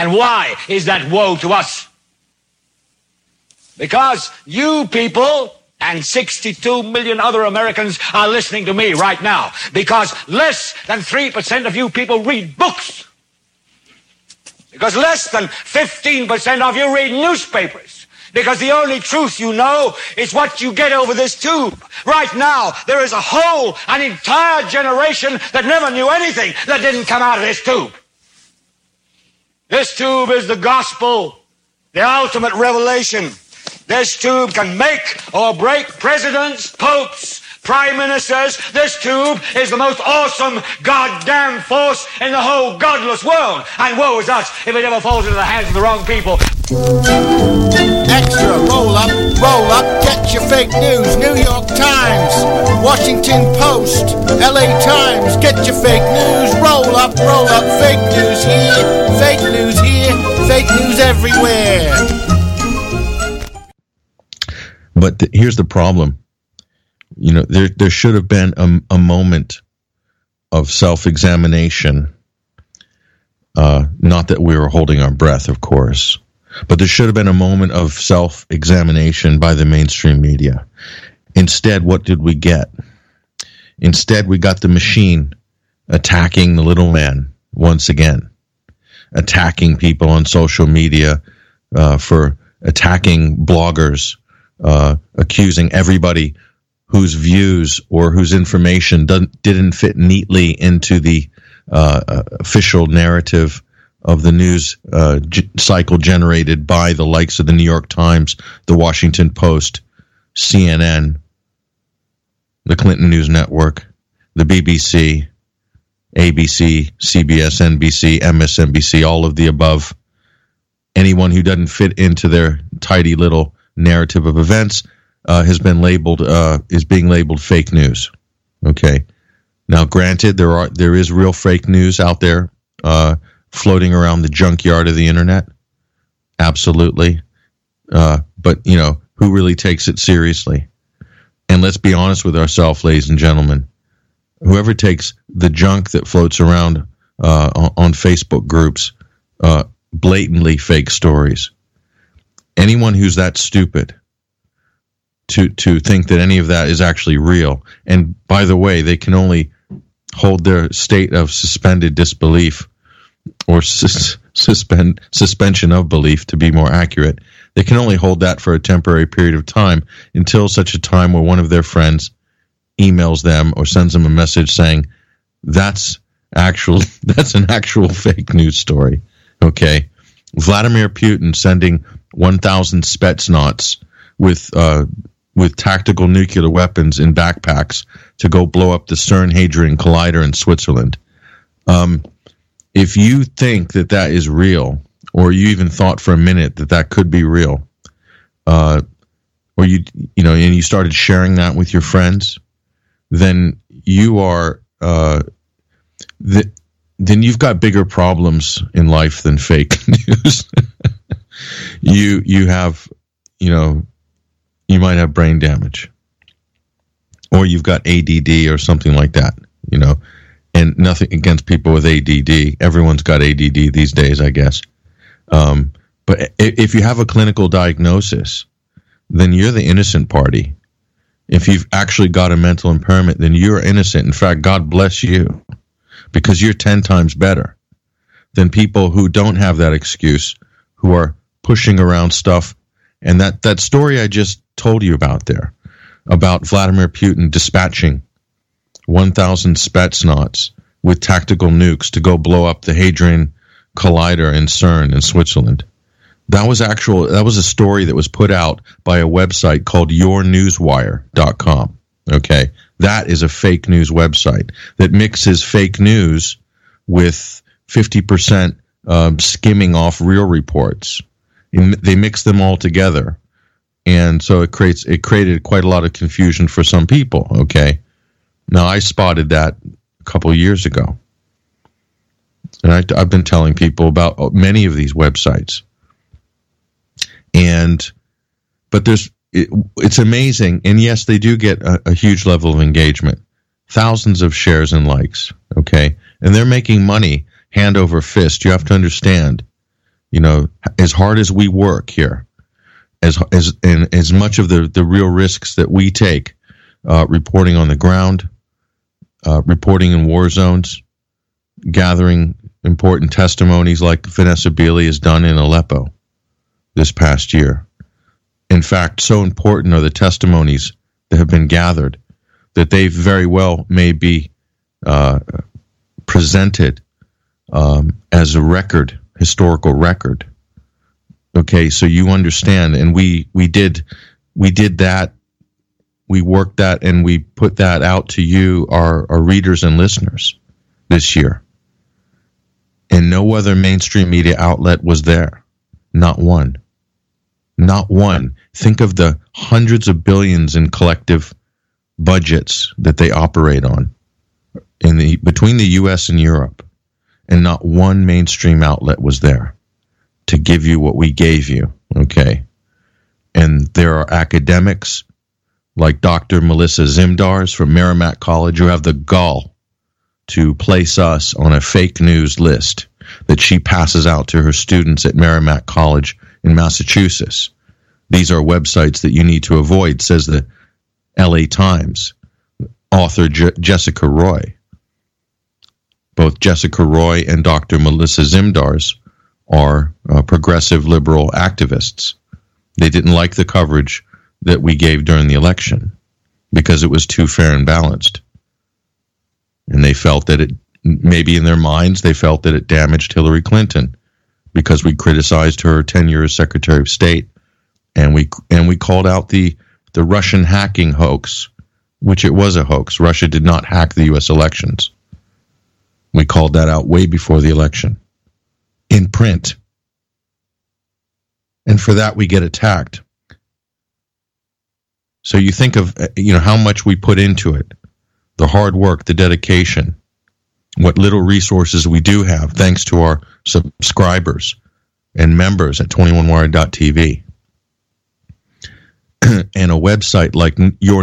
And why is that woe to us? Because you people and 62 million other Americans are listening to me right now. Because less than 3% of you people read books. Because less than 15% of you read newspapers. Because the only truth you know is what you get over this tube. Right now, there is a whole, an entire generation that never knew anything that didn't come out of this tube. This tube is the gospel, the ultimate revelation. This tube can make or break presidents, popes, prime ministers. This tube is the most awesome goddamn force in the whole godless world. And woe is us if it ever falls into the hands of the wrong people. Extra, roll up, roll up, get your fake news. New York Times, Washington Post, LA Times, get your fake news. Roll up, roll up, fake news here, fake news here, fake news everywhere. But here's the problem. You know, there there should have been a, a moment of self examination. Uh, not that we were holding our breath, of course, but there should have been a moment of self examination by the mainstream media. Instead, what did we get? Instead, we got the machine attacking the little man once again, attacking people on social media uh, for attacking bloggers uh, accusing everybody whose views or whose information didn't fit neatly into the uh, uh, official narrative of the news uh, g- cycle generated by the likes of the New York Times, the Washington Post, CNN, the Clinton News Network, the BBC, ABC, CBS, NBC, MSNBC, all of the above. Anyone who doesn't fit into their tidy little narrative of events uh, has been labeled uh, is being labeled fake news. Okay. Now, granted, there are there is real fake news out there uh, floating around the junkyard of the internet. Absolutely, uh, but you know who really takes it seriously? And let's be honest with ourselves, ladies and gentlemen. Whoever takes the junk that floats around uh, on Facebook groups, uh, blatantly fake stories, anyone who's that stupid to to think that any of that is actually real. And by the way, they can only hold their state of suspended disbelief or sus- suspend suspension of belief to be more accurate. They can only hold that for a temporary period of time until such a time where one of their friends emails them or sends them a message saying that's actual that's an actual fake news story. Okay. Vladimir Putin sending 1,000 Spetsnaz with uh, with tactical nuclear weapons in backpacks to go blow up the CERN Hadron Collider in Switzerland. Um, if you think that that is real, or you even thought for a minute that that could be real, uh, or you you know, and you started sharing that with your friends, then you are uh, the, then you've got bigger problems in life than fake news. you you have you know you might have brain damage or you've got ADD or something like that you know and nothing against people with ADD everyone's got ADD these days I guess. Um, but if you have a clinical diagnosis then you're the innocent party. If you've actually got a mental impairment then you're innocent. In fact God bless you because you're 10 times better than people who don't have that excuse who are pushing around stuff. And that, that story I just told you about there, about Vladimir Putin dispatching 1,000 Spetsnaz with tactical nukes to go blow up the Hadron Collider in CERN in Switzerland. That was actual. That was a story that was put out by a website called YourNewsWire.com. Okay, that is a fake news website that mixes fake news with fifty percent uh, skimming off real reports they mix them all together, and so it creates it created quite a lot of confusion for some people. Okay, now I spotted that a couple years ago, and I, I've been telling people about many of these websites, and but there's it, it's amazing, and yes, they do get a, a huge level of engagement, thousands of shares and likes. Okay, and they're making money hand over fist. You have to understand You know, as hard as we work here, as as and as much of the the real risks that we take, uh, reporting on the ground, uh, reporting in war zones, gathering important testimonies like Vanessa Beeley has done in Aleppo this past year. In fact, so important are the testimonies that have been gathered that they very well may be uh, presented um, as a record, historical record. Okay, so you understand, and we we did we did that, we worked that, and we put that out to you, our, our readers and listeners, this year. And no other mainstream media outlet was there, not one, not one. Think of the hundreds of billions in collective budgets that they operate on in the between the US and Europe and not one mainstream outlet was there to give you what we gave you okay and there are academics like Dr. Melissa Zimdars from Merrimack College who have the gall to place us on a fake news list that she passes out to her students at Merrimack College in Massachusetts. These are websites that you need to avoid, says the LA Times, author Je- Jessica Roy. Both Jessica Roy and Dr. Melissa Zimdars are uh, progressive liberal activists. They didn't like the coverage that we gave during the election because it was too fair and balanced. And they felt that it, maybe in their minds, they felt that it damaged Hillary Clinton because we criticized her tenure as Secretary of State and we and we called out the the Russian hacking hoax, which it was a hoax. Russia did not hack the U.S. elections. We called that out way before the election in print. And for that, we get attacked. So you think of uh, you know how much we put into it, the hard work, the dedication, what little resources we do have, thanks to our subscribers and members at 21wire.tv and a website like your